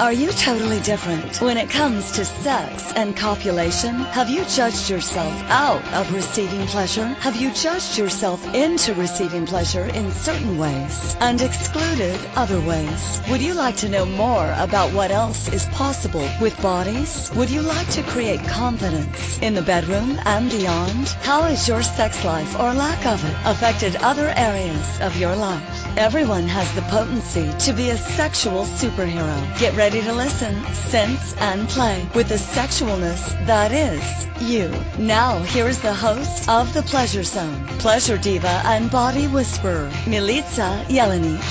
Are you totally different when it comes to sex and copulation? Have you judged yourself out of receiving pleasure? Have you judged yourself into receiving pleasure in certain ways and excluded other ways? Would you like to know more about what else is possible with bodies? Would you like to create confidence in the bedroom and beyond? How has your sex life or lack of it affected other areas of your life? Everyone has the potency to be a sexual superhero. Get ready to listen, sense, and play with the sexualness that is you. Now, here's the host of The Pleasure Zone, pleasure diva and body whisperer, Milica Jelenic.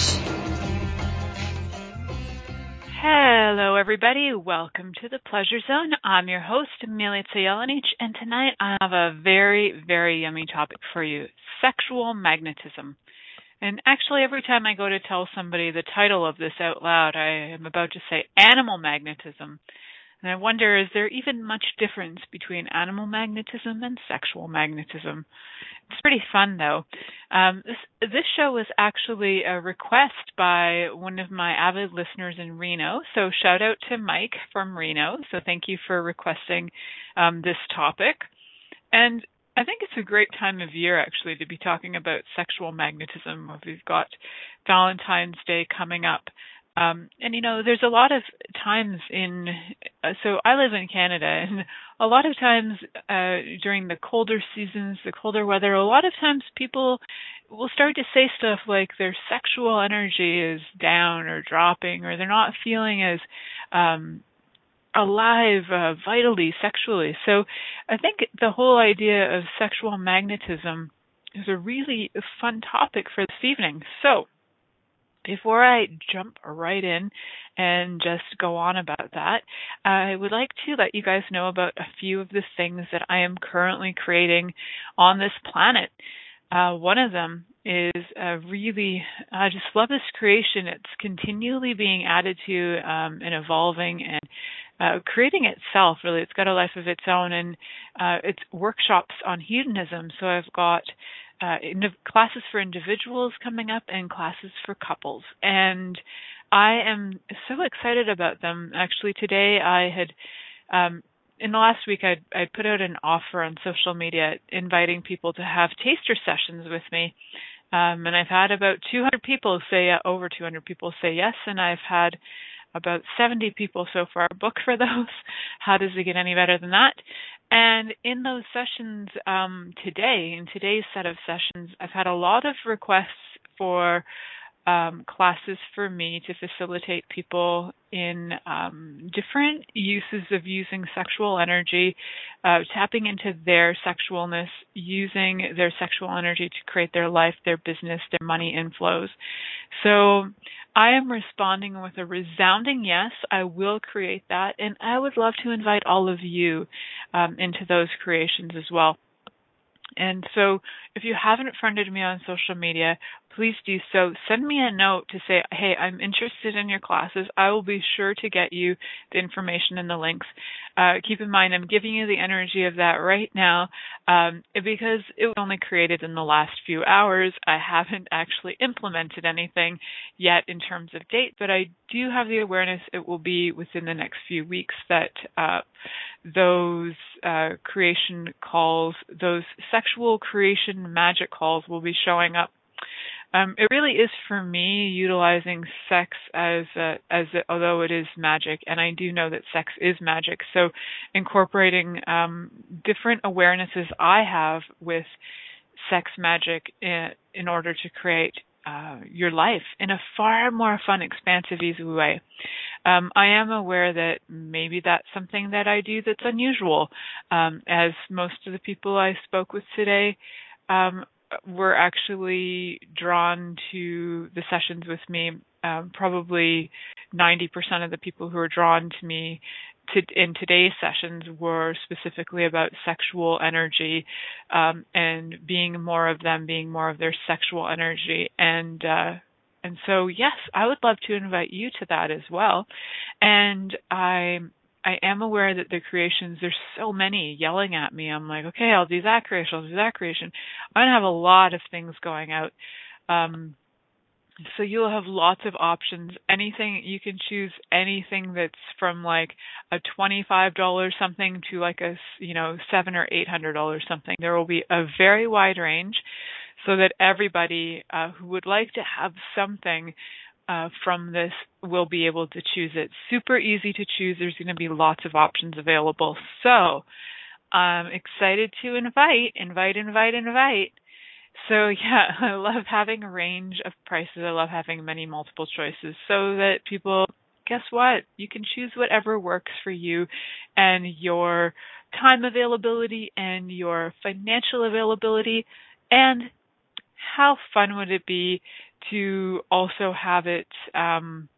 Hello, everybody. Welcome to the Pleasure Zone. I'm your host, Milica Jelenic, and tonight I have a very, very yummy topic for you sexual magnetism. And actually, every time I go to tell somebody the title of this out loud, I am about to say animal magnetism. And I wonder, is there even much difference between animal magnetism and sexual magnetism? It's pretty fun, though. Um, this this show was actually a request by one of my avid listeners in Reno. So shout out to Mike from Reno. So thank you for requesting um, this topic. And I think it's a great time of year actually to be talking about sexual magnetism. We've got Valentine's Day coming up. Um, and you know, there's a lot of times in, uh, so I live in Canada, and a lot of times uh, during the colder seasons, the colder weather, a lot of times people will start to say stuff like their sexual energy is down or dropping, or they're not feeling as um, alive uh, vitally sexually. So I think the whole idea of sexual magnetism is a really fun topic for this evening. So before I jump right in and just go on about that, I would like to let you guys know about a few of the things that I am currently creating on this planet. Uh, one of them is really, I just love this creation. It's continually being added to um, and evolving and uh, creating itself really it's got a life of its own and uh, it's workshops on hedonism. So i've got uh, classes for individuals coming up and classes for couples. And i am so excited about them. Actually today i had um, in the last week I'd, I'd put out an offer on social media inviting people to have taster sessions with me. Um, and I've had about 200 people say uh, over 200 people say yes, and I've had about 70 people so far book for those. How does it get any better than that? And in those sessions um, today, in today's set of sessions, I've had a lot of requests for um, classes for me to facilitate people in um, different uses of using sexual energy, uh, tapping into their sexualness, using their sexual energy to create their life, their business, their money inflows. So I am responding with a resounding yes. I will create that, and I would love to invite all of you um, into those creations as well. And so if you haven't friended me on social media, please do so. Send me a note to say, hey, I'm interested in your classes. I will be sure to get you the information and the links. Uh, keep in mind, I'm giving you the energy of that right now um, because it was only created in the last few hours. I haven't actually implemented anything yet in terms of date, but I do have the awareness it will be within the next few weeks that uh, those uh, creation calls, those sexual creation magic calls will be showing up um, it really is for me utilizing sex as a, as a, although it is magic, and I do know that sex is magic. So incorporating um, different awarenesses I have with sex magic in, in order to create uh, your life in a far more fun, expansive, easy way. Um, I am aware that maybe that's something that I do that's unusual. Um, as most of the people I spoke with today um, were actually drawn to the sessions with me. Um, probably 90% of the people who were drawn to me to, in today's sessions were specifically about sexual energy um, and being more of them, being more of their sexual energy, and uh, and so yes, I would love to invite you to that as well. And I I am aware that the creations, there's so many yelling at me. I'm like, okay, I'll do that creation, I'll do that creation. I'm gonna have a lot of things going out. Um, So you'll have lots of options. Anything you can choose anything that's from like a $25 something to like a, you know, 7 or $800 something. There will be a very wide range so that everybody uh, who would like to have something uh, from this will be able to choose it. Super easy to choose. There's going to be lots of options available. So I'm excited to invite, invite, invite, invite so yeah, I love having a range of prices. I love having many multiple choices so that people guess what? You can choose whatever works for you and your time availability and your financial availability and how fun would it be to also have it um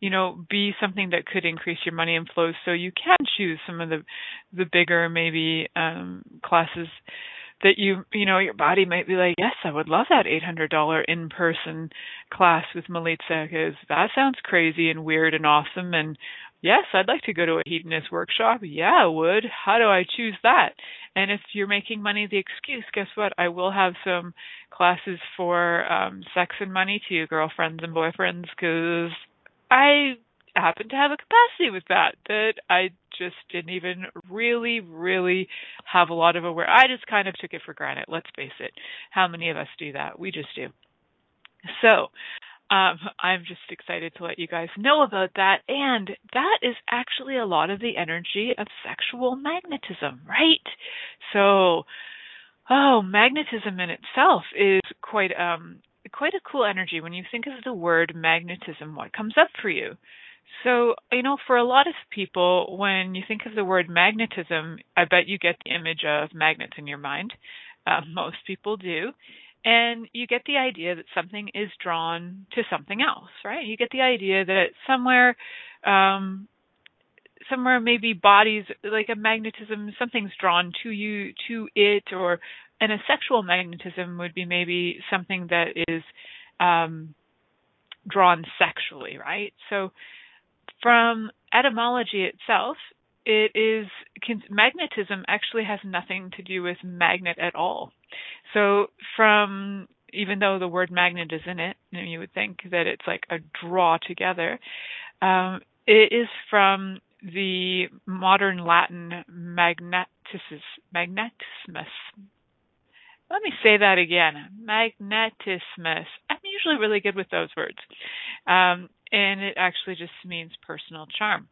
you know be something that could increase your money inflows so you can choose some of the the bigger maybe um classes that you you know your body might be like yes i would love that $800 in person class with Milica because that sounds crazy and weird and awesome. And yes i'd like to go to a hedonist workshop yeah i would how do i choose that and if you're making money the excuse guess what i will have some classes for um sex and money to you girlfriends and boyfriends because i happen to have a capacity with that that I just didn't even really, really have a lot of aware. I just kind of took it for granted. Let's face it. How many of us do that? We just do. So, um, I'm just excited to let you guys know about that. And that is actually a lot of the energy of sexual magnetism, right? So, oh, magnetism in itself is quite um quite a cool energy. When you think of the word magnetism, what comes up for you? So, you know, for a lot of people, when you think of the word magnetism, I bet you get the image of magnets in your mind. Uh, most people do. And you get the idea that something is drawn to something else, right? You get the idea that somewhere, um, somewhere maybe bodies, like a magnetism, something's drawn to you, to it, or, and a sexual magnetism would be maybe something that is, um, drawn sexually, right? So, from etymology itself, it is magnetism actually has nothing to do with magnet at all. So from even though the word magnet is in it, you, know, you would think that it's like a draw together. Um, it is from the modern Latin magnetis, magnetismus. Let me say that again. Magnetismus. I'm usually really good with those words. Um, and it actually just means personal charm.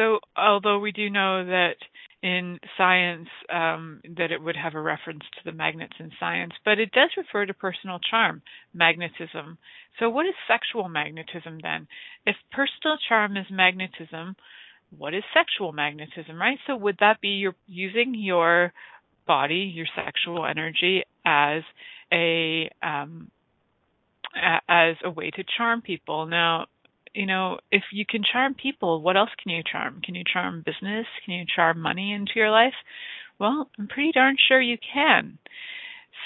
So, although we do know that in science um, that it would have a reference to the magnets in science, but it does refer to personal charm, magnetism. So, what is sexual magnetism then? If personal charm is magnetism, what is sexual magnetism, right? So, would that be your using your body, your sexual energy, as a um, as a way to charm people. Now, you know, if you can charm people, what else can you charm? Can you charm business? Can you charm money into your life? Well, I'm pretty darn sure you can.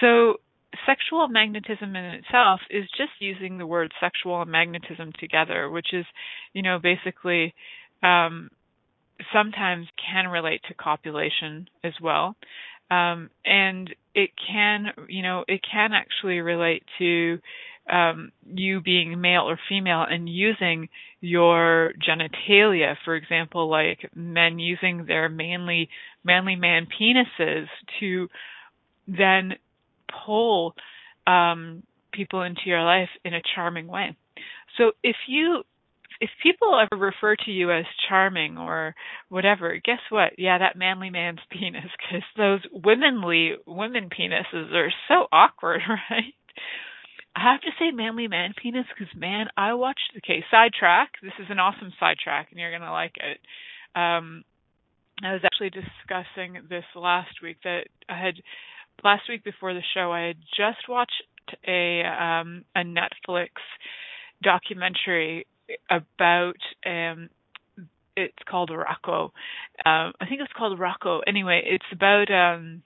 So, sexual magnetism in itself is just using the word sexual and magnetism together, which is, you know, basically um, sometimes can relate to copulation as well. Um, and it can, you know, it can actually relate to um, you being male or female and using your genitalia, for example, like men using their manly manly man penises to then pull um, people into your life in a charming way. So if you if people ever refer to you as charming or whatever, guess what? Yeah, that manly man's penis, because those womanly women penises are so awkward, right? I have to say manly man penis because man, I watched okay sidetrack. This is an awesome sidetrack, and you're gonna like it. Um, I was actually discussing this last week that I had last week before the show. I had just watched a um, a Netflix documentary about um, it's called Rocco. Um, I think it's called Rocco. Anyway, it's about um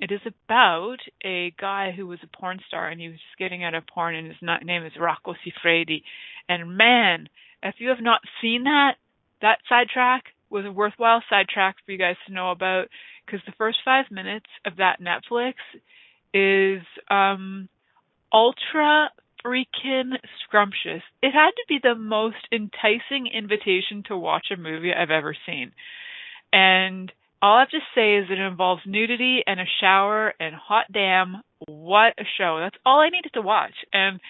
it is about a guy who was a porn star and he was just getting out of porn, and his name is Rocco Siffredi. And man, if you have not seen that, that sidetrack was a worthwhile sidetrack for you guys to know about because the first five minutes of that Netflix is um ultra freaking scrumptious. It had to be the most enticing invitation to watch a movie I've ever seen. And all I have to say is it involves nudity and a shower and hot damn, what a show. That's all I needed to watch. And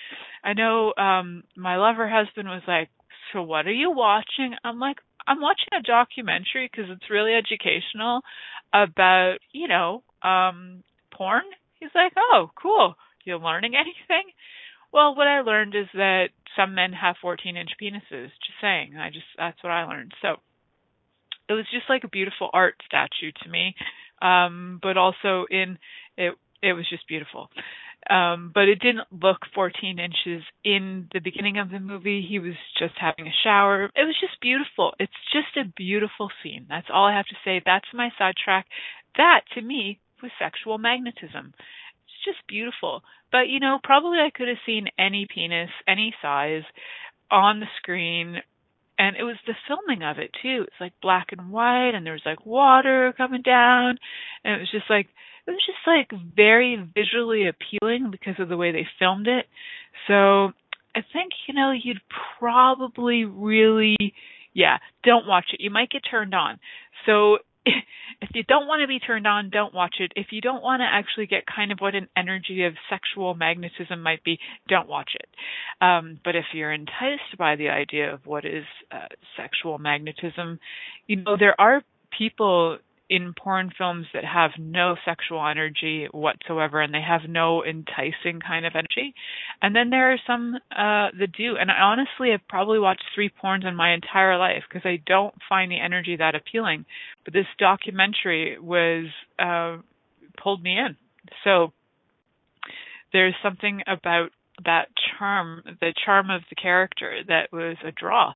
I know um my lover husband was like, "So what are you watching?" I'm like, "I'm watching a documentary because it's really educational about, you know, um porn." He's like, "Oh, cool. You learning anything?" Well, what I learned is that some men have 14 inch penises. Just saying. I just that's what I learned. So it was just like a beautiful art statue to me. Um, but also in it it was just beautiful. Um, but it didn't look 14 inches in the beginning of the movie. He was just having a shower. It was just beautiful. It's just a beautiful scene. That's all I have to say. That's my sidetrack. That to me was sexual magnetism. It's just beautiful. But you know, probably I could have seen any penis, any size on the screen and it was the filming of it too. It's like black and white, and there was like water coming down, and it was just like it was just like very visually appealing because of the way they filmed it. So I think you know you'd probably really, yeah, don't watch it. You might get turned on. So if you don't want to be turned on, don't watch it. If you don't want to actually get kind of what an energy of sexual magnetism might be, don't watch it. Um, but if you're enticed by the idea of what is uh, sexual magnetism, you know, there are people in porn films that have no sexual energy whatsoever and they have no enticing kind of energy. And then there are some uh that do. And I honestly have probably watched three porns in my entire life because I don't find the energy that appealing. But this documentary was uh pulled me in. So there's something about that charm, the charm of the character that was a draw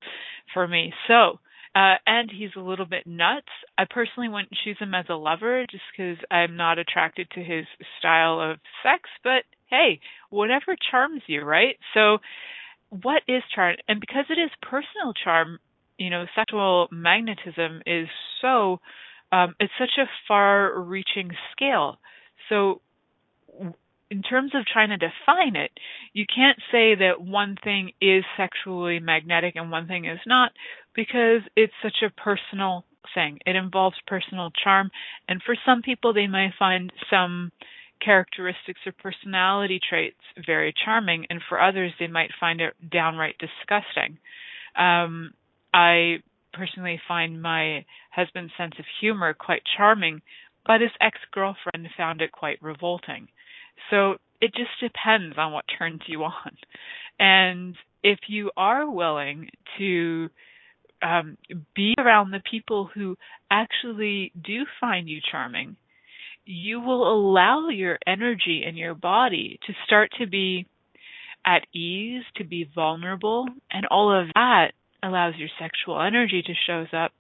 for me. So uh, and he's a little bit nuts. I personally wouldn't choose him as a lover just because I'm not attracted to his style of sex, but hey, whatever charms you, right? So, what is charm? And because it is personal charm, you know, sexual magnetism is so, um, it's such a far reaching scale. So, in terms of trying to define it, you can't say that one thing is sexually magnetic and one thing is not because it's such a personal thing. It involves personal charm, and for some people, they may find some characteristics or personality traits very charming, and for others, they might find it downright disgusting. Um, I personally find my husband's sense of humor quite charming, but his ex girlfriend found it quite revolting. So it just depends on what turns you on. And if you are willing to um, be around the people who actually do find you charming, you will allow your energy and your body to start to be at ease, to be vulnerable, and all of that allows your sexual energy to shows up,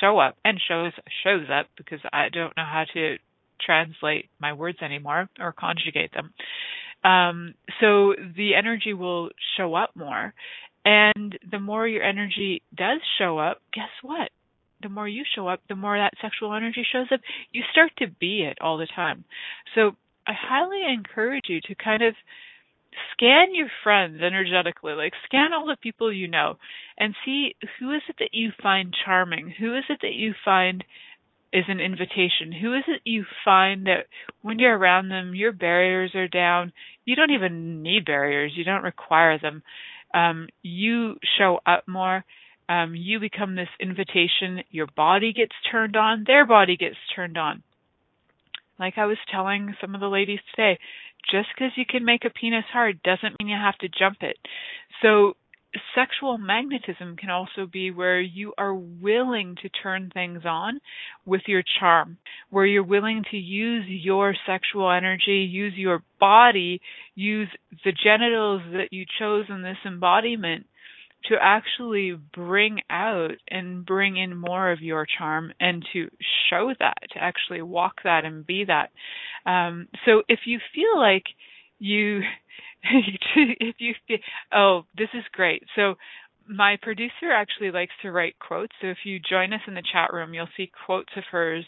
show up, and shows shows up because I don't know how to translate my words anymore or conjugate them. Um, so the energy will show up more. And the more your energy does show up, guess what? The more you show up, the more that sexual energy shows up. You start to be it all the time. So I highly encourage you to kind of scan your friends energetically, like scan all the people you know and see who is it that you find charming? Who is it that you find is an invitation. Who is it you find that when you're around them, your barriers are down? You don't even need barriers, you don't require them. Um, you show up more. Um, you become this invitation. Your body gets turned on, their body gets turned on. Like I was telling some of the ladies today, just because you can make a penis hard doesn't mean you have to jump it. So sexual magnetism can also be where you are willing to turn things on with your charm, where you're willing to use your sexual energy, use your body, use the genitals that you chose in this embodiment to actually bring out and bring in more of your charm and to show that, to actually walk that and be that. Um, so if you feel like you if you oh, this is great. So my producer actually likes to write quotes. So if you join us in the chat room, you'll see quotes of hers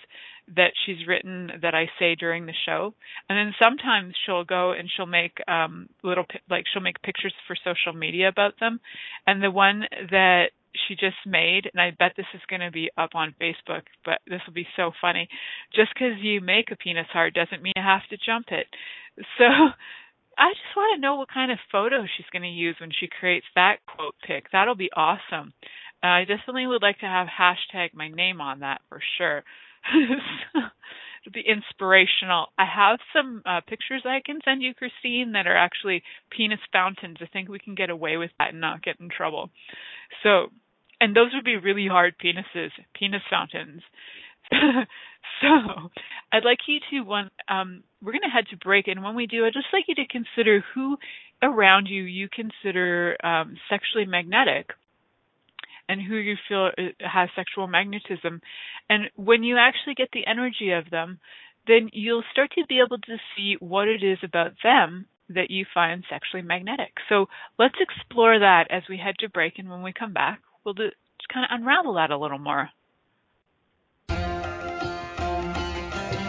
that she's written that I say during the show. And then sometimes she'll go and she'll make um little like she'll make pictures for social media about them. And the one that she just made, and I bet this is going to be up on Facebook, but this will be so funny. Just because you make a penis heart doesn't mean you have to jump it. So I just want to know what kind of photo she's going to use when she creates that quote pic. That'll be awesome. Uh, I definitely would like to have hashtag my name on that for sure. It'll be inspirational. I have some uh, pictures I can send you, Christine, that are actually penis fountains. I think we can get away with that and not get in trouble. So, and those would be really hard penises, penis fountains. So I'd like you to one um we're to head to break and when we do I'd just like you to consider who around you you consider um sexually magnetic and who you feel uh, has sexual magnetism and when you actually get the energy of them then you'll start to be able to see what it is about them that you find sexually magnetic. So let's explore that as we head to break and when we come back we'll just kind of unravel that a little more.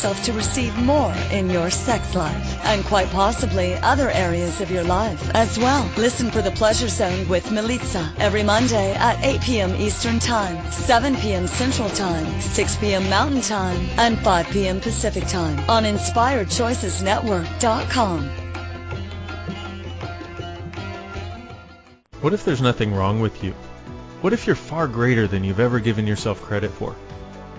yourself to receive more in your sex life and quite possibly other areas of your life as well. Listen for the Pleasure Zone with Milica every Monday at 8 p.m. Eastern Time, 7 p.m. Central Time, 6 p.m. Mountain Time, and 5 p.m. Pacific Time on InspiredChoicesNetwork.com. What if there's nothing wrong with you? What if you're far greater than you've ever given yourself credit for?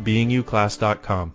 beingyouclass.com.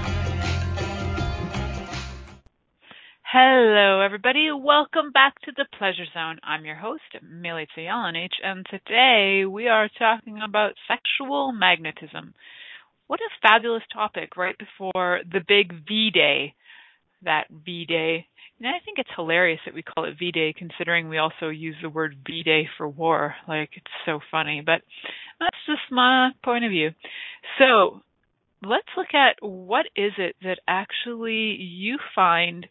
Hello, everybody. Welcome back to the Pleasure Zone. I'm your host, Milica Jelenic, and today we are talking about sexual magnetism. What a fabulous topic right before the big V Day. That V Day. And I think it's hilarious that we call it V Day, considering we also use the word V Day for war. Like, it's so funny, but that's just my point of view. So, let's look at what is it that actually you find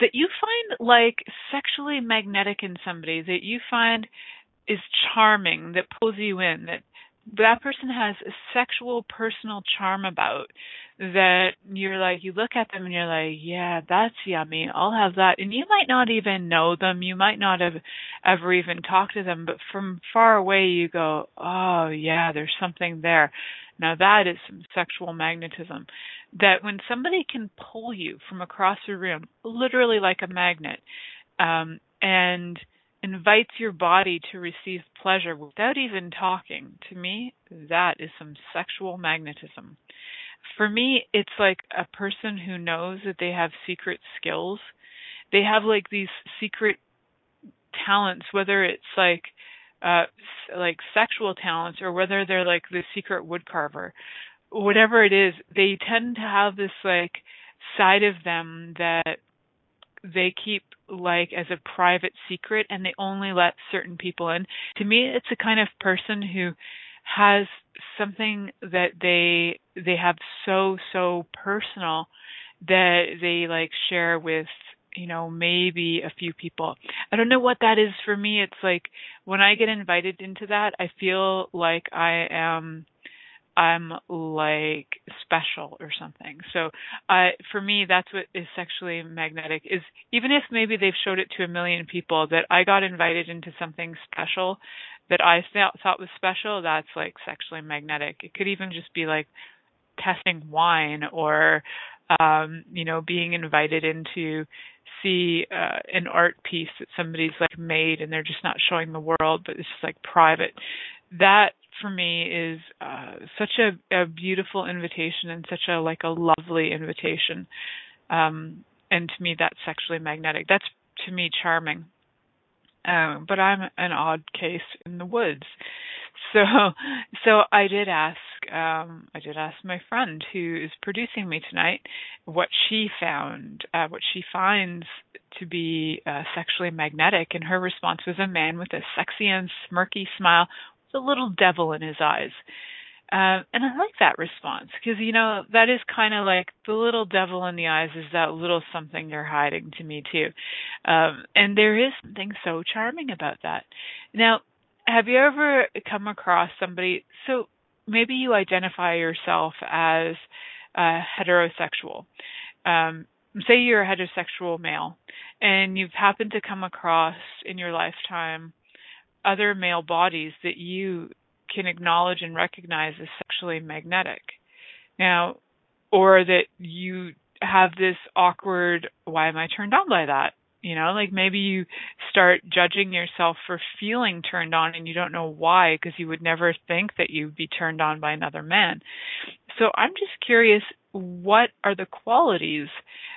that you find like sexually magnetic in somebody that you find is charming that pulls you in that that person has a sexual personal charm about that you're like you look at them and you're like yeah that's yummy. I'll have that. And you might not even know them. You might not have ever even talked to them but from far away you go oh yeah there's something there. Now that is some sexual magnetism that when somebody can pull you from across the room, literally like a magnet, um, and invites your body to receive pleasure without even talking, to me, that is some sexual magnetism. For me, it's like a person who knows that they have secret skills. They have like these secret talents, whether it's like uh like sexual talents or whether they're like the secret woodcarver. Whatever it is, they tend to have this like side of them that they keep like as a private secret and they only let certain people in. To me, it's a kind of person who has something that they they have so so personal that they like share with you know maybe a few people i don't know what that is for me it's like when i get invited into that i feel like i am I'm like special or something. So, uh, for me, that's what is sexually magnetic. Is even if maybe they've showed it to a million people that I got invited into something special that I thought, was special, that's like sexually magnetic. It could even just be like testing wine or, um, you know, being invited into see uh, an art piece that somebody's like made and they're just not showing the world, but it's just like private. That for me is uh, such a, a beautiful invitation and such a like a lovely invitation. Um, and to me, that's sexually magnetic. That's to me charming. Uh, but I'm an odd case in the woods. So, so I did ask, um, I did ask my friend who is producing me tonight what she found, uh, what she finds to be uh, sexually magnetic, and her response was a man with a sexy and smirky smile the little devil in his eyes. Uh, and I like that response because, you know, that is kind of like the little devil in the eyes is that little something they're hiding to me, too. Um, and there is something so charming about that. Now, have you ever come across somebody? So maybe you identify yourself as uh, heterosexual. Um, say you're a heterosexual male and you've happened to come across in your lifetime other male bodies that you can acknowledge and recognize as sexually magnetic. Now, or that you have this awkward, why am I turned on by that? You know, like maybe you start judging yourself for feeling turned on and you don't know why because you would never think that you'd be turned on by another man. So I'm just curious, what are the qualities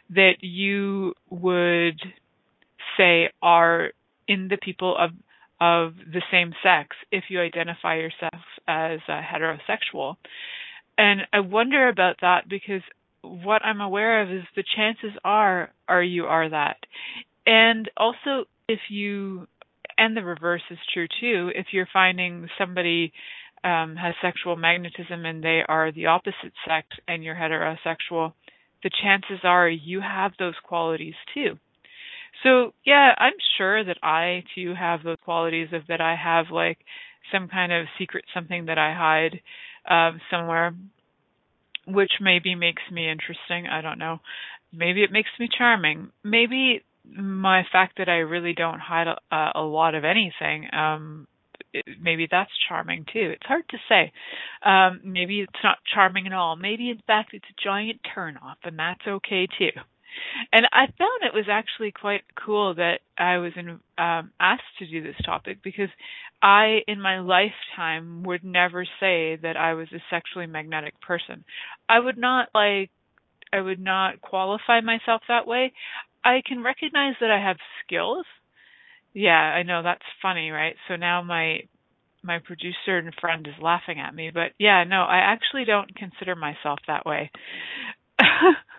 that you would say are in the people of of the same sex if you identify yourself as uh, heterosexual. And I wonder about that because what I'm aware of is the chances are are you are that. And also if you and the reverse is true too, if you're finding somebody um, has sexual magnetism and they are the opposite sex and you're heterosexual, the chances are you have those qualities too. So yeah, I'm sure that I too have those qualities of that I have like some kind of secret something that I hide um somewhere which maybe makes me interesting, I don't know. Maybe it makes me charming. Maybe my fact that I really don't hide a, a lot of anything um maybe that's charming too. It's hard to say. Um maybe it's not charming at all. Maybe in fact it's a giant turnoff and that's okay too. And I found it was actually quite cool that I was in, um, asked to do this topic because I, in my lifetime, would never say that I was a sexually magnetic person. I would not like, I would not qualify myself that way. I can recognize that I have skills. Yeah, I know that's funny, right? So now my my producer and friend is laughing at me, but yeah, no, I actually don't consider myself that way.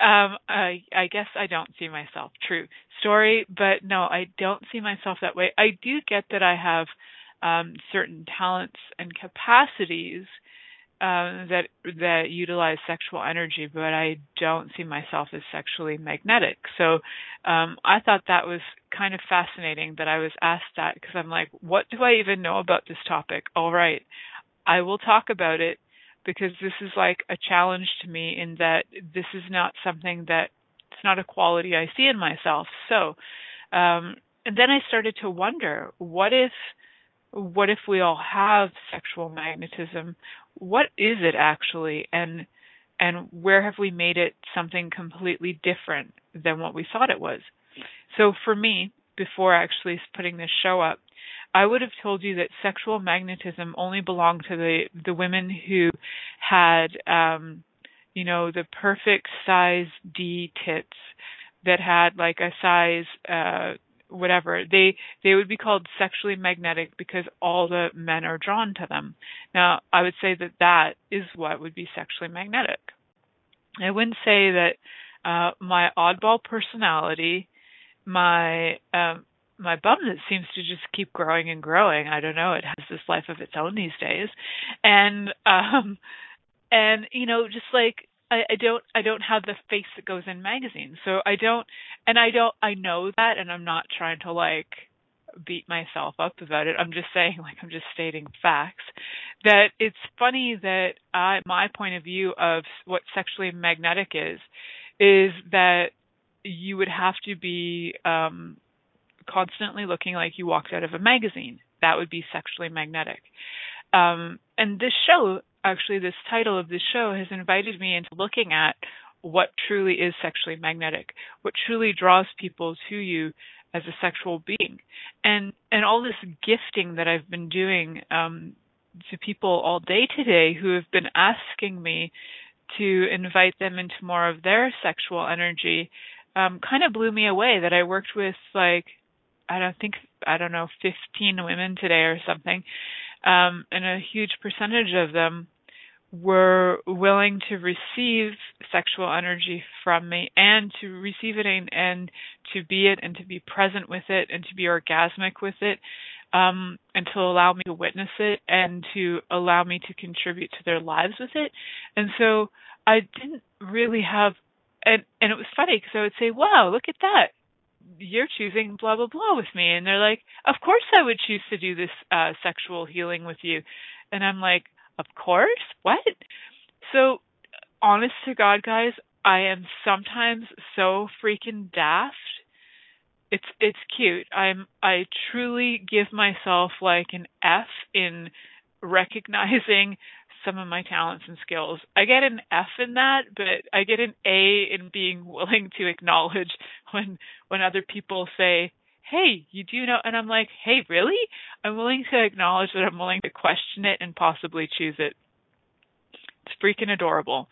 um, I, I guess I don't see myself. True story, but no, I don't see myself that way. I do get that I have um, certain talents and capacities um, that that utilize sexual energy, but I don't see myself as sexually magnetic. So um, I thought that was kind of fascinating that I was asked that because I'm like, what do I even know about this topic? All right, I will talk about it because this is like a challenge to me in that this is not something that it's not a quality I see in myself. So, um, and then I started to wonder, what if, what if we all have sexual magnetism? What is it actually? And, and where have we made it something completely different than what we thought it was? So for me, before actually putting this show up, I would have told you that sexual magnetism only belonged to the the women who had um you know the perfect size D tits that had like a size uh whatever. They they would be called sexually magnetic because all the men are drawn to them. Now i would say that that is what would be sexually magnetic. I wouldn't say that uh my oddball personality my um my bum that seems to just keep growing and growing. I don't know, it has this life of its own these days. And um and you know, just like I, I don't I don't have the face that goes in magazines. So I don't and I don't I know that and I'm not trying to like beat myself up about it. I'm just saying like I'm just stating facts that it's funny that I my point of view of what sexually magnetic is is that you would have to be um constantly looking like you walked out of a magazine. That would be sexually magnetic. Um, and this show, actually, this title of this show has invited me into looking at what truly is sexually magnetic, what truly draws people to you as a sexual being, and and all this gifting that I've been doing um, to people all day today who have been asking me to invite them into more of their sexual energy um, kind of blew me away. That I worked with like I don't think I don't know 15 women today or something, um, and a huge percentage of them were willing to receive sexual energy from me and to receive it and, and to be it and to be present with it and to be orgasmic with it um, and to allow me to witness it and to allow me to contribute to their lives with it. And so I didn't really have and and it was funny because I would say, "Wow, look at that! You're choosing blah blah blah with me. And they're like of course i would choose to do this uh sexual healing with you. And i'm like of course? What? So honest to god guys i am sometimes so freaking daft. It's it's cute. I'm i truly give myself like an f in recognizing some of my talents and skills. I get an F in that, but I get an A in being willing to acknowledge when when other people say, "Hey, you do know," and I'm like, "Hey, really?" I'm willing to acknowledge that I'm willing to question it and possibly choose it. It's freaking adorable.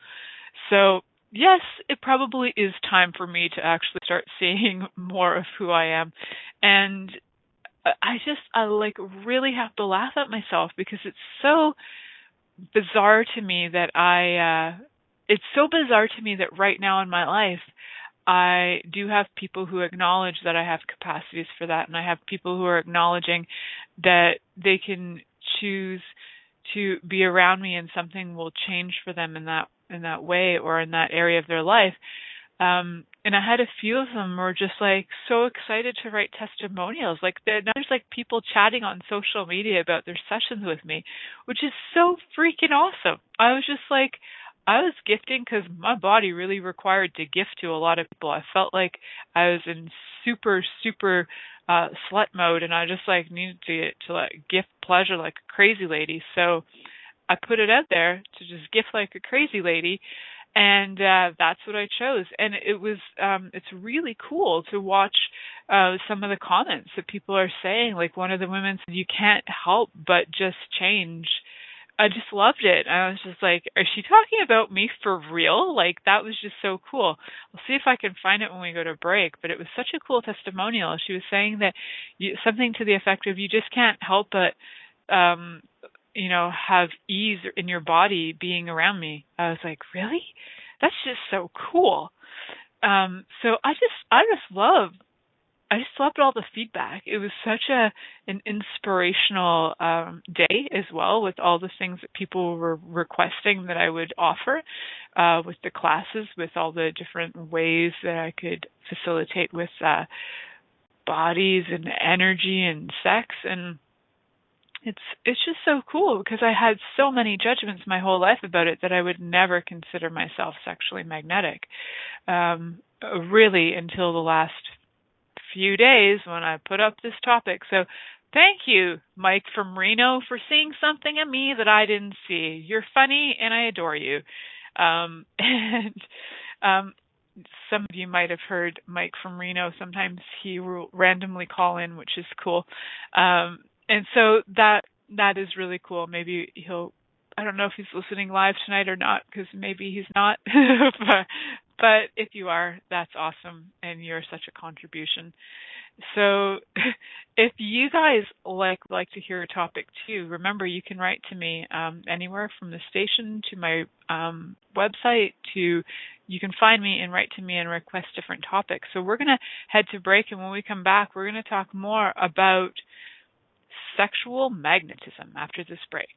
So, yes, it probably is time for me to actually start seeing more of who I am and I just I like really have to laugh at myself because it's so bizarre to me that I uh it's so bizarre to me that right now in my life I do have people who acknowledge that I have capacities for that and I have people who are acknowledging that they can choose to be around me and something will change for them in that in that way or in that area of their life. Um, and I had a few of them were just like so excited to write testimonials. Like now there's like people chatting on social media about their sessions with me, which is so freaking awesome. I was just like, I was gifting because my body really required to gift to a lot of people. I felt like I was in super super uh slut mode, and I just like needed to to like gift pleasure like a crazy lady. So I put it out there to just gift like a crazy lady and uh, that's what I chose. And it was um, it's really cool to watch uh, some of the comments that people are saying. Like one of the women said, "You can't help but just change." I just loved it. I was just like, "Is she talking about me for real?" Like that was just so cool. I'll see if I can find it when we go to break. But it was such a cool testimonial. She was saying that you, something to the effect of, "You just can't help but." um you know, have ease in your body being around me. I was like, really? That's just so cool. Um, so I just, I just love, I just loved all the feedback. It was such a an inspirational um, day as well, with all the things that people were requesting that I would offer, uh, with the classes, with all the different ways that I could facilitate with uh, bodies and energy and sex and it's it's just so cool because I had so many judgments my whole life about it that I would never consider myself sexually magnetic. Um really until the last few days when I put up this topic. So thank you, Mike from Reno, for seeing something in me that I didn't see. You're funny and I adore you. Um and um some of you might have heard Mike from Reno. Sometimes he will randomly call in, which is cool. Um, and so that that is really cool. Maybe he'll. I don't know if he's listening live tonight or not, because maybe he's not. but, but if you are, that's awesome, and you're such a contribution. So if you guys like like to hear a topic too, remember you can write to me um, anywhere from the station to my um, website to you can find me and write to me and request different topics. So we're going to head to break and when we come back we're going to talk more about sexual magnetism after this break.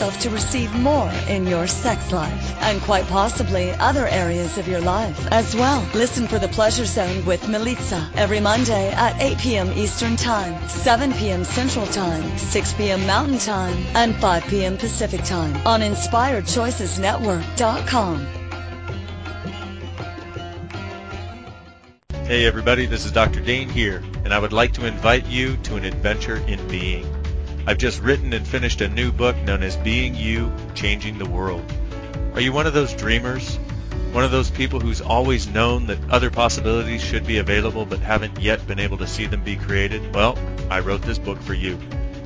yourself to receive more in your sex life and quite possibly other areas of your life as well. Listen for the Pleasure Zone with Milica every Monday at 8 p.m. Eastern Time, 7 p.m. Central Time, 6 p.m. Mountain Time, and 5 p.m. Pacific Time on InspiredChoicesNetwork.com. Hey everybody, this is Dr. Dain Heer, and I would like to invite you to an adventure in being. I've just written and finished a new book known as Being You, Changing the World. Are you one of those dreamers? One of those people who's always known that other possibilities should be available but haven't yet been able to see them be created? Well, I wrote this book for you.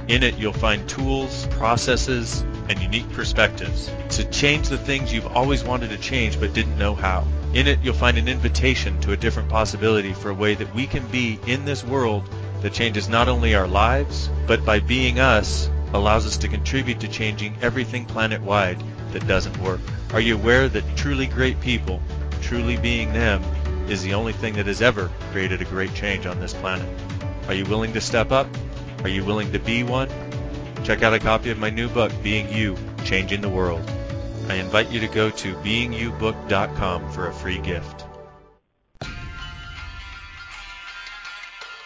In it, you'll find tools, processes, and unique perspectives to change the things you've always wanted to change but didn't know how. In it, you'll find an invitation to a different possibility for a way that we can be in this world that changes not only our lives, but by being us, allows us to contribute to changing everything planet wide that doesn't work. Are you aware that truly great people, truly being them, is the only thing that has ever created a great change on this planet? Are you willing to step up? Are you willing to be one? Check out a copy of my new book, Being You, Changing the World. I invite you to go to beingyoubook.com for a free gift.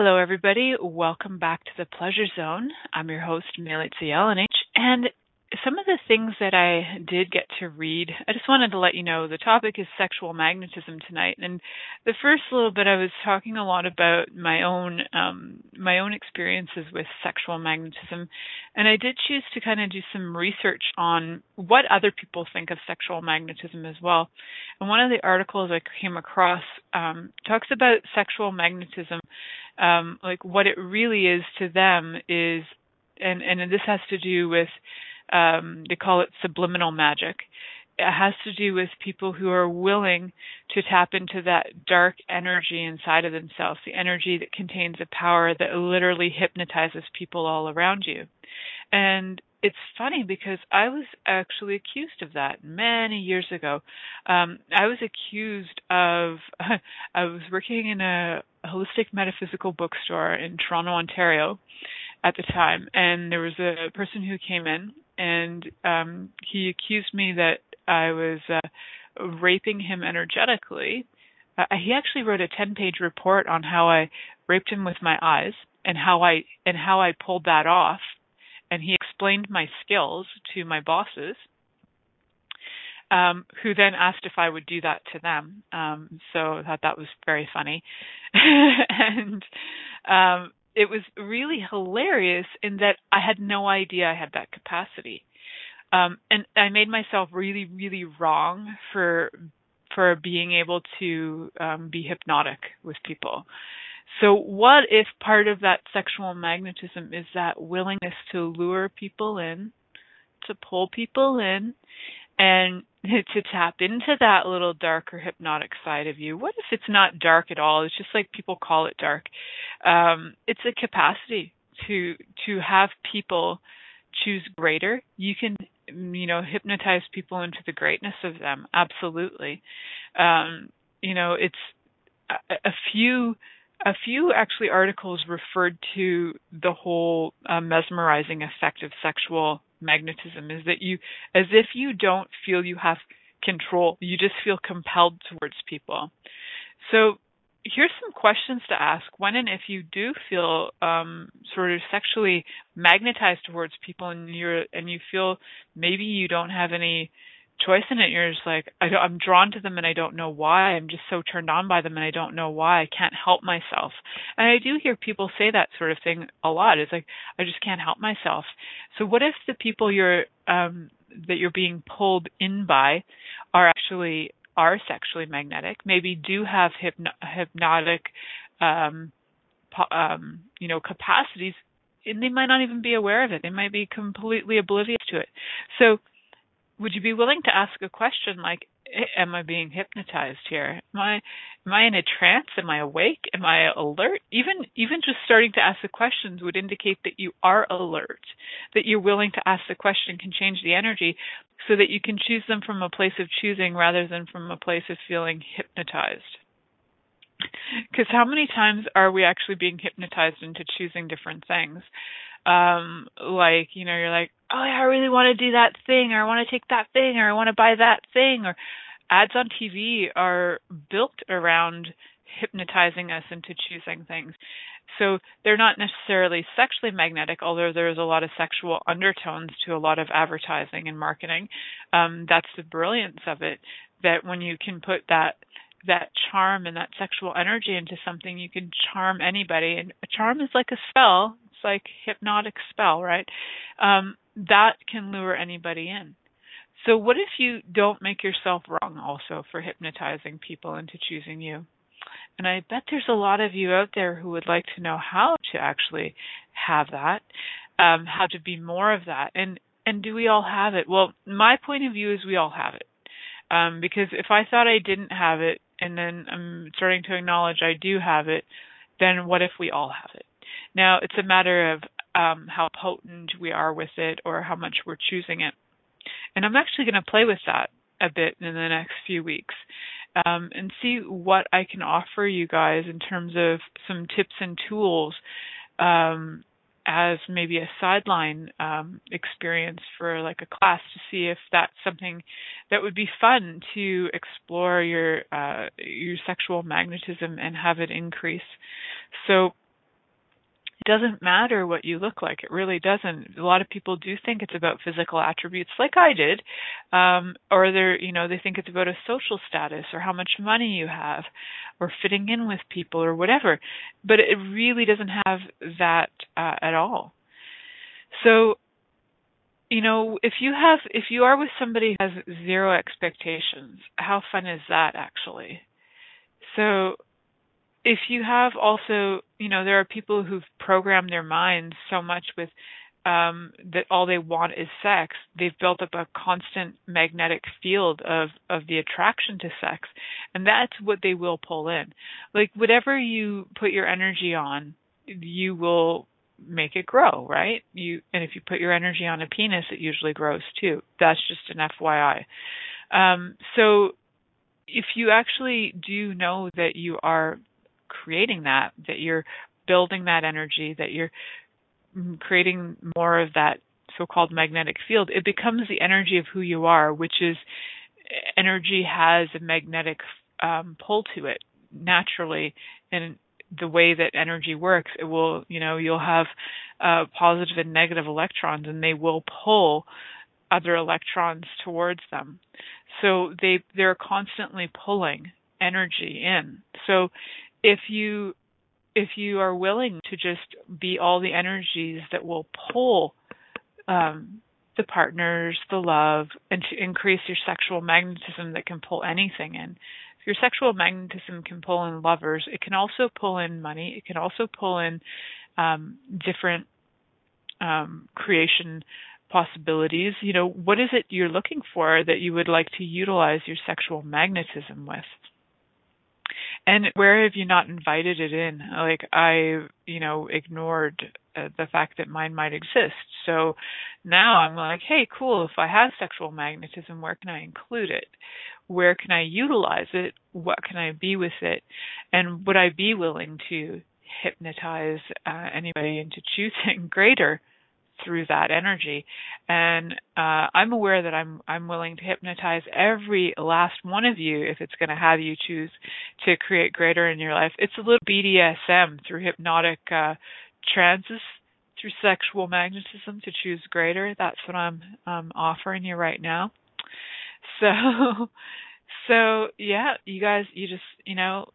Hello, everybody. Welcome back to the Pleasure Zone. I'm your host, Milica Jelenic, and some of the things that I did get to read, I just wanted to let you know the topic is sexual magnetism tonight. And the first little bit, I was talking a lot about my own um, my own experiences with sexual magnetism, and I did choose to kind of do some research on what other people think of sexual magnetism as well. And one of the articles I came across um, talks about sexual magnetism um, like what it really is to them is, and and this has to do with, um, they call it subliminal magic. It has to do with people who are willing to tap into that dark energy inside of themselves, the energy that contains a power that literally hypnotizes people all around you. And it's funny because I was actually accused of that many years ago. Um, I was accused of I was working in a holistic metaphysical bookstore in Toronto, Ontario, at the time, and there was a person who came in and um, he accused me that I was uh, raping him energetically. Uh, he actually wrote a 10-page report on how I raped him with my eyes and how I and how I pulled that off and he explained my skills to my bosses, um, who then asked if I would do that to them. Um, so I thought that was very funny. and um, it was really hilarious in that I had no idea I had that capacity. Um, and I made myself really, really wrong for for being able to um, be hypnotic with people. So, what if part of that sexual magnetism is that willingness to lure people in to pull people in and to tap into that little darker hypnotic side of you. What if it's not dark at all? It's just like people call it dark. Um, it's a capacity to to have people choose greater. You can you know hypnotize people into the greatness of them. Absolutely. Um, you know, it's a, a few a few actually articles referred to the whole uh, mesmerizing effect of sexual magnetism is that you as if you don't feel you have control you just feel compelled towards people. So here's some questions to ask. When and if you do feel um, sort of sexually magnetized towards people and you're and you feel maybe you don't have any choice in it. You're just like, I am drawn to them and I don't know why. I'm just so turned on by them and I don't know why. I can't help myself. And I do hear people say that sort of thing a lot. It's like, I just can't help myself. So what if the people you're, um, that you're being pulled in by are actually, are sexually magnetic, maybe do have hypno- hypnotic, um, po- um, you know, capacities and they might not even be aware of it. They might be completely oblivious to it. So, would you be willing to ask a question like am i being hypnotized here? Am i am i in a trance? Am i awake? Am i alert? Even even just starting to ask the questions would indicate that you are alert that you're willing to ask the question can change the energy so that you can choose them from a place of choosing rather than from a place of feeling hypnotized. Because how many times are we actually being hypnotized into choosing different things? Um like you know you're like oh i really want to do that thing or i want to take that thing or i want to buy that thing or ads on tv are built around hypnotizing us into choosing things so they're not necessarily sexually magnetic although there's a lot of sexual undertones to a lot of advertising and marketing um that's the brilliance of it that when you can put that that charm and that sexual energy into something, you can charm anybody. And a charm is like a spell It's like hypnotic spell, right? Um, that can lure anybody in. So what if you don't make yourself wrong also for hypnotizing people into choosing you? And I bet there's a lot of you out there who would like to know how to actually have that, um, how to be more of that. And and do we all have it? Well, my point of view is we all have it. Um, because if I thought I didn't have it and then I'm starting to acknowledge I do have it, then what if we all have it? Now, it's a matter of um, how potent we are with it or how much we're choosing it. And I'm actually going to play with that a bit in the next few weeks um, and see what I can offer you guys in terms of some tips and tools um, as maybe a sideline um, experience for like a class to see if that's something that would be fun to explore your uh, your sexual magnetism and have it increase. So doesn't matter what you look like. It really doesn't. A lot of people do think it's about physical attributes, like I did, um, or they're, you know, they think it's about a social status or how much money you have, or fitting in with people or whatever. But it really doesn't have that uh, at all. So, you know, if you have, if you are with somebody who has zero expectations, how fun is that actually? So if you have also, you know, there are people who've programmed their minds so much with um, that all they want is sex, they've built up a constant magnetic field of of the attraction to sex, and that's what they will pull in. Like whatever you put your energy on, you will make it grow, right? You and if you put your energy on a penis, it usually grows too. That's just an FYI. Um, so if you actually do know that you are creating that, that you're building that energy, that you're creating more of that so-called magnetic field, it becomes the energy of who you are, which is energy has a magnetic um, pull to it naturally, and the way that energy works, it will, you know, you'll have uh, positive and negative electrons, and they will pull other electrons towards them. So they they're constantly pulling energy in. So if you if you are willing to just be all the energies that will pull um, the partners, the love, and to increase your sexual magnetism that can pull anything in. If your sexual magnetism can pull in lovers, it can also pull in money. It can also pull in um, different um, creation possibilities. You know, what is it you're looking for that you would like to utilize your sexual magnetism with? And where have you not invited it in? Like I, you know, ignored uh, the fact that mine might exist. So now I'm like, hey, cool. If I have sexual magnetism, where can I include it? Where can I utilize it? What can I be with it? And would I be willing to hypnotize uh, anybody into choosing greater through that energy. And uh, I'm aware that I'm I'm willing to hypnotize every last one of you if it's going to have you choose to create greater in your life. It's a little BDSM through hypnotic uh, trances through sexual magnetism to choose greater. That's what I'm um, offering you right now. So, so yeah, you guys, you just you know,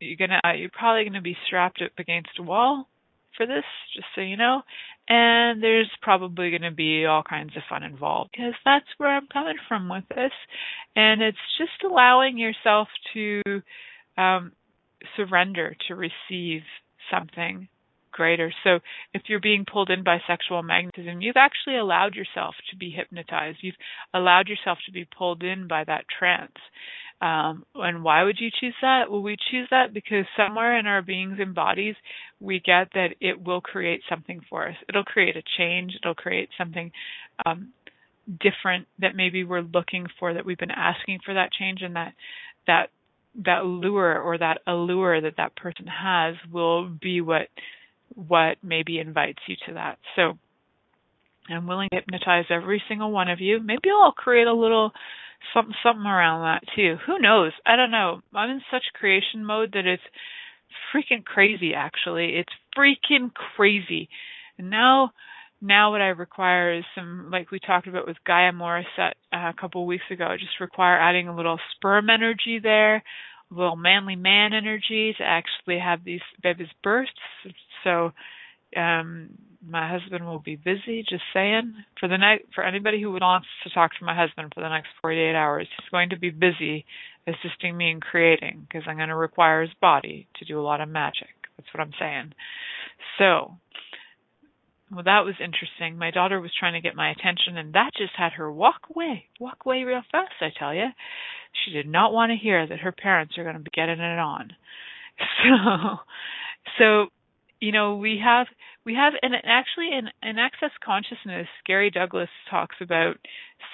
you're gonna uh, you're probably gonna be strapped up against a wall for this, just so you know. And there's probably going to be all kinds of fun involved because that's where I'm coming from with this. And it's just allowing yourself to um, surrender to receive something greater. So if you're being pulled in by sexual magnetism, you've actually allowed yourself to be hypnotized. You've allowed yourself to be pulled in by that trance. Um, and why would you choose that? Well, we choose that because somewhere in our beings and bodies, we get that it will create something for us. It'll create a change. It'll create something um, different that maybe we're looking for, that we've been asking for that change, and that that that lure or that allure that that person has will be what what maybe invites you to that. So I'm willing to hypnotize every single one of you. Maybe I'll create a little something something around that too. Who knows? I don't know. I'm in such creation mode that it's freaking crazy actually. It's freaking crazy. And now now what I require is some like we talked about with Gaia Morissette uh, a couple of weeks ago, I just require adding a little sperm energy there, a little manly man energy to actually have these babies bursts. So um my husband will be busy. Just saying. For the next, for anybody who wants to talk to my husband for the next 48 hours, he's going to be busy assisting me in creating because I'm going to require his body to do a lot of magic. That's what I'm saying. So, well, that was interesting. My daughter was trying to get my attention, and that just had her walk away, walk away real fast. I tell you, she did not want to hear that her parents are going to be getting it on. So, so you know, we have we have and actually in in access consciousness, Gary Douglas talks about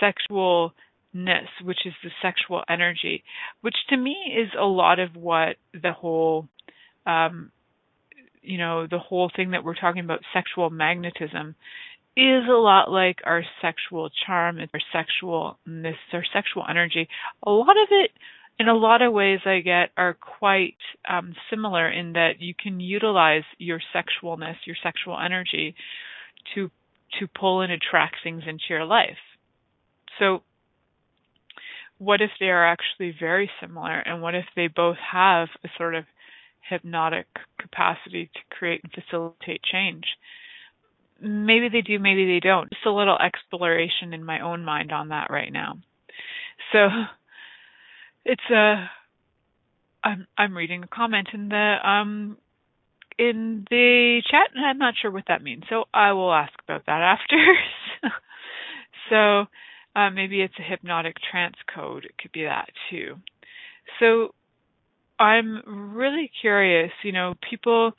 sexualness, which is the sexual energy, which to me is a lot of what the whole um you know, the whole thing that we're talking about sexual magnetism is a lot like our sexual charm and our sexualness, our sexual energy. A lot of it in a lot of ways I get are quite um, similar in that you can utilize your sexualness, your sexual energy to to pull and attract things into your life. So what if they are actually very similar and what if they both have a sort of hypnotic capacity to create and facilitate change? Maybe they do, maybe they don't. Just a little exploration in my own mind on that right now. So it's a I'm I'm reading a comment in the um in the chat and I'm not sure what that means. So I will ask about that after. so uh, maybe it's a hypnotic trance code. It could be that too. So I'm really curious, you know, people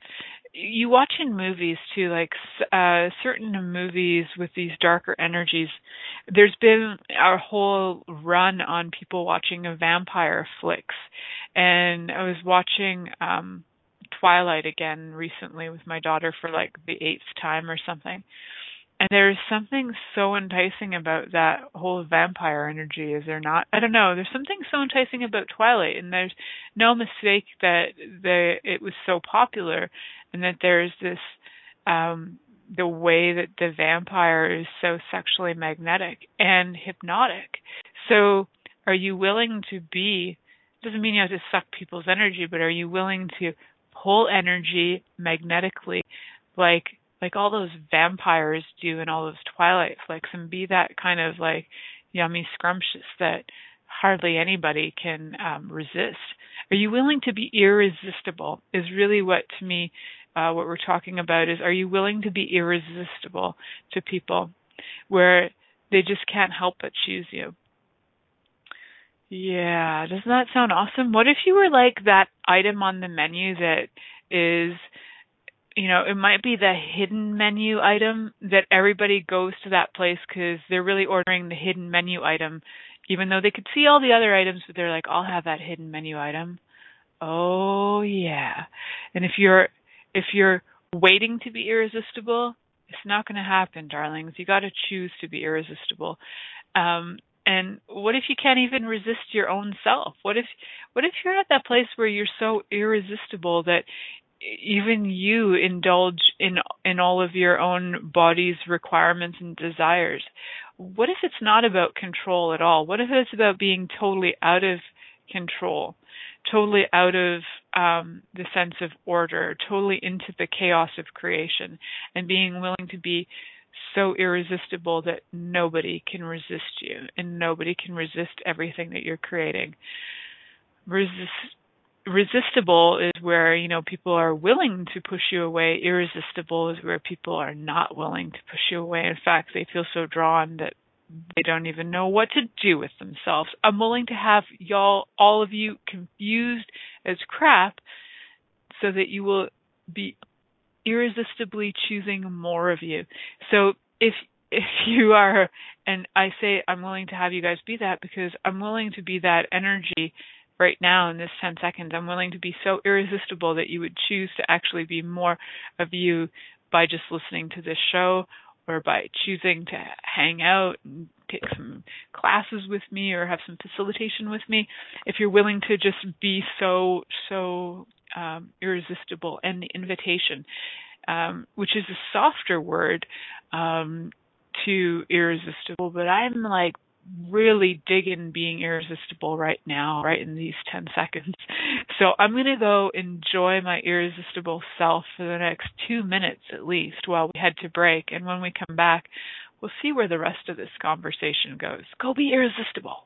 you watch in movies too, like uh, certain movies with these darker energies. There's been a whole run on people watching vampire flicks, and I was watching um Twilight again recently with my daughter for like the eighth time or something. And there's something so enticing about that whole vampire energy, is there not? I don't know. There's something so enticing about Twilight, and there's no mistake that the it was so popular, and that there's this um the way that the vampire is so sexually magnetic and hypnotic. So, are you willing to be? Doesn't mean you have to suck people's energy, but are you willing to pull energy magnetically, like like all those vampires do in all those Twilight flicks and be that kind of like yummy scrumptious that hardly anybody can um, resist. Are you willing to be irresistible? Is really what to me uh, what we're talking about is are you willing to be irresistible to people? where they just can't help but choose you. Yeah, doesn't that sound awesome? What if you were like that item on the menu that is, you know, it might be the hidden menu item that everybody goes to that place because they're really ordering the hidden menu item, even though they could see all the other items, but they're like, I'll have that hidden menu item. Oh yeah. And if you're if you're waiting to be irresistible, it's not going to happen, darlings. You got to choose to be irresistible. Um, and what if you can't even resist your own self? What if what if you're at that place where you're so irresistible that even you indulge in in all of your own body's requirements and desires? What if it's not about control at all? What if it's about being totally out of control? Totally out of um, the sense of order, totally into the chaos of creation, and being willing to be so irresistible that nobody can resist you and nobody can resist everything that you're creating. Resist, resistible is where you know people are willing to push you away irresistible is where people are not willing to push you away in fact they feel so drawn that they don't even know what to do with themselves. I'm willing to have y'all, all of you, confused as crap so that you will be irresistibly choosing more of you. So if if you are and I say I'm willing to have you guys be that because I'm willing to be that energy right now in this 10 seconds. I'm willing to be so irresistible that you would choose to actually be more of you by just listening to this show or by choosing to hang out and take some classes with me or have some facilitation with me if you're willing to just be so so um, irresistible and the invitation um, which is a softer word um, to irresistible but i'm like really digging being irresistible right now, right in these 10 seconds. So I'm going to go enjoy my irresistible self for the next two minutes at least while we head to break. And when we come back, we'll see where the rest of this conversation goes. Go be irresistible.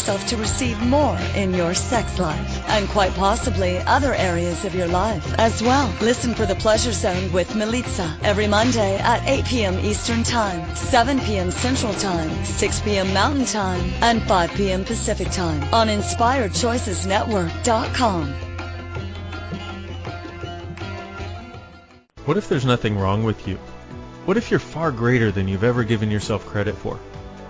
yourself to receive more in your sex life and quite possibly other areas of your life as well. Listen for the Pleasure Zone with Milica every Monday at 8 p.m. Eastern Time, 7 p.m. Central Time, 6 p.m. Mountain Time, and 5 p.m. Pacific Time on InspiredChoicesNetwork.com. What if there's nothing wrong with you? What if you're far greater than you've ever given yourself credit for?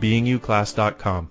beingyouclass.com.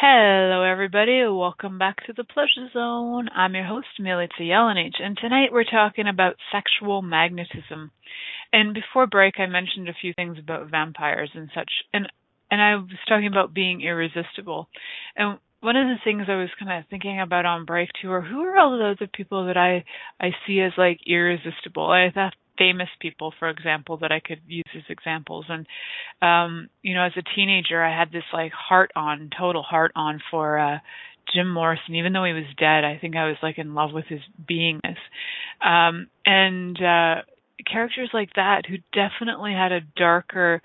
Hello, everybody. Welcome back to the Pleasure Zone. I'm your host, Milica Jelenic, and tonight we're talking about sexual magnetism. And before break, I mentioned a few things about vampires and such, and and I was talking about being irresistible. And one of the things I was kind of thinking about on break too are who are all the other people that I I see as like irresistible. I thought famous people, for example, that I could use as examples. And um, you know, as a teenager, I had this like heart on, total heart on for uh, Jim Morrison. Even though he was dead, I think I was like in love with his beingness. Um, and uh, characters like that who definitely had a darker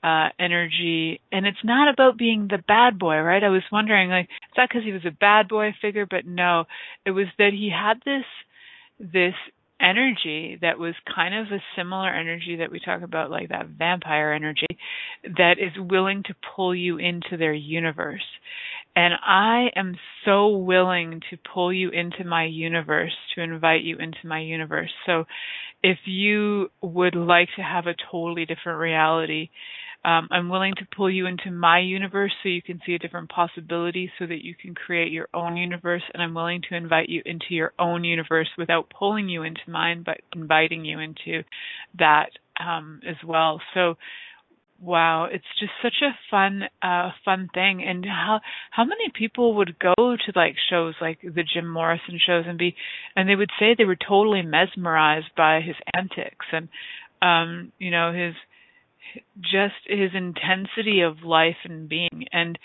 uh energy and it's not about being the bad boy right i was wondering like is that because he was a bad boy figure but no it was that he had this this energy that was kind of a similar energy that we talk about, like that vampire energy, that is willing to pull you into their universe. And I am so willing to pull you into my universe, to invite you into my universe. So if you would like to have a totally different reality, um, I'm willing to pull you into my universe so you can see a different possibility so that you can create your own universe. And I'm willing to invite you into your own universe without pulling you into mine, but inviting you into that um, as well. So, wow, it's just such a fun, uh, fun thing. And how how many people would go to like shows like the Jim Morrison shows and be, and they would say they were totally mesmerized by his antics and, um, you know, his just his intensity of life and being. And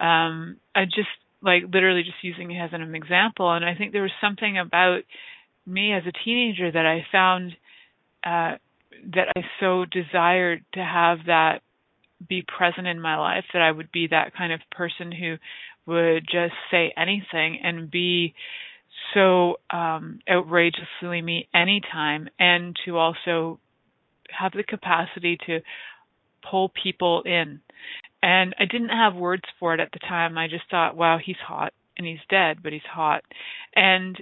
um i just like literally just using it as an example. And i think there was something about me as a teenager that i found uh that i so desired to have that be present in my life that i would be that kind of person who would just say anything and be so um outrageously me anytime and to also have the capacity to pull people in. And I didn't have words for it at the time. I just thought, wow, he's hot and he's dead, but he's hot. And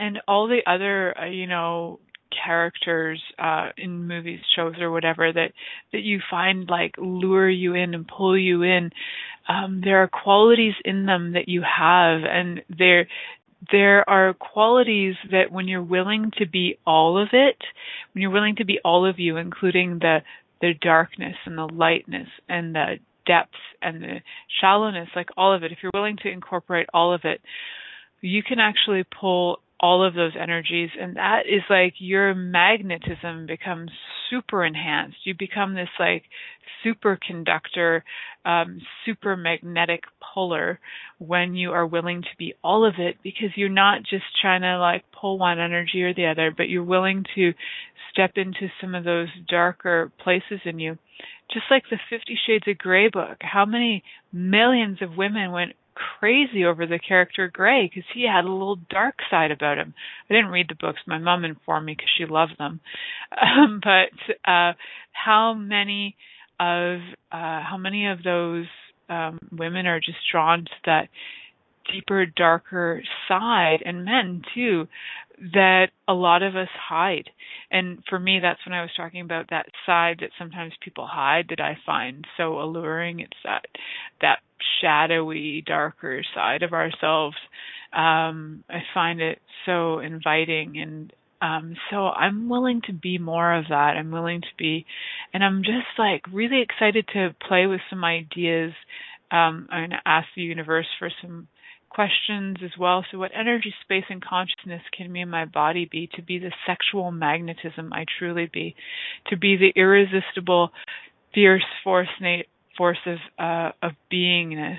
and all the other, uh, you know, characters uh in movies, shows or whatever that that you find like lure you in and pull you in. Um there are qualities in them that you have and they're there are qualities that when you're willing to be all of it, when you're willing to be all of you, including the the darkness and the lightness and the depth and the shallowness, like all of it, if you're willing to incorporate all of it, you can actually pull all of those energies and that is like your magnetism becomes super enhanced. You become this like superconductor um super magnetic puller when you are willing to be all of it because you're not just trying to like pull one energy or the other but you're willing to step into some of those darker places in you. Just like the 50 shades of gray book how many millions of women went crazy over the character Gray because he had a little dark side about him. I didn't read the books. My mom informed me because she loved them. Um, but uh, how many of uh, how many of those um, women are just drawn to that deeper, darker side, and men too, that a lot of us hide. And for me, that's when I was talking about that side that sometimes people hide that I find so alluring. It's that that shadowy, darker side of ourselves. Um, I find it so inviting and um, so I'm willing to be more of that. I'm willing to be, and I'm just like really excited to play with some ideas. Um, to ask the universe for some questions as well. So, what energy, space, and consciousness can me and my body be to be the sexual magnetism I truly be, to be the irresistible, fierce force, force of, uh, of beingness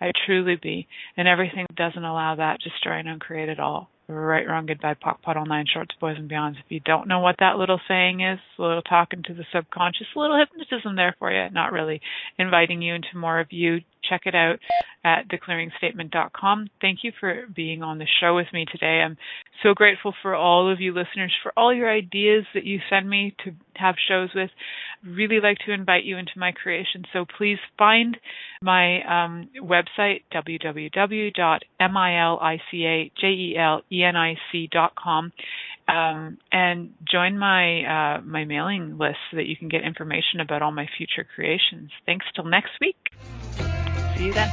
I truly be, and everything doesn't allow that, destroy and uncreate it all. Right, wrong, goodbye, POC, POD, all nine shorts, boys and beyonds. If you don't know what that little saying is, a little talking to the subconscious, a little hypnotism there for you, not really inviting you into more of you. Check it out at theclearingstatement.com. Thank you for being on the show with me today. I'm so grateful for all of you listeners, for all your ideas that you send me to have shows with. Really like to invite you into my creation. So please find my um, website, www.milicajelenic.com, um, and join my uh, my mailing list so that you can get information about all my future creations. Thanks till next week. See you then.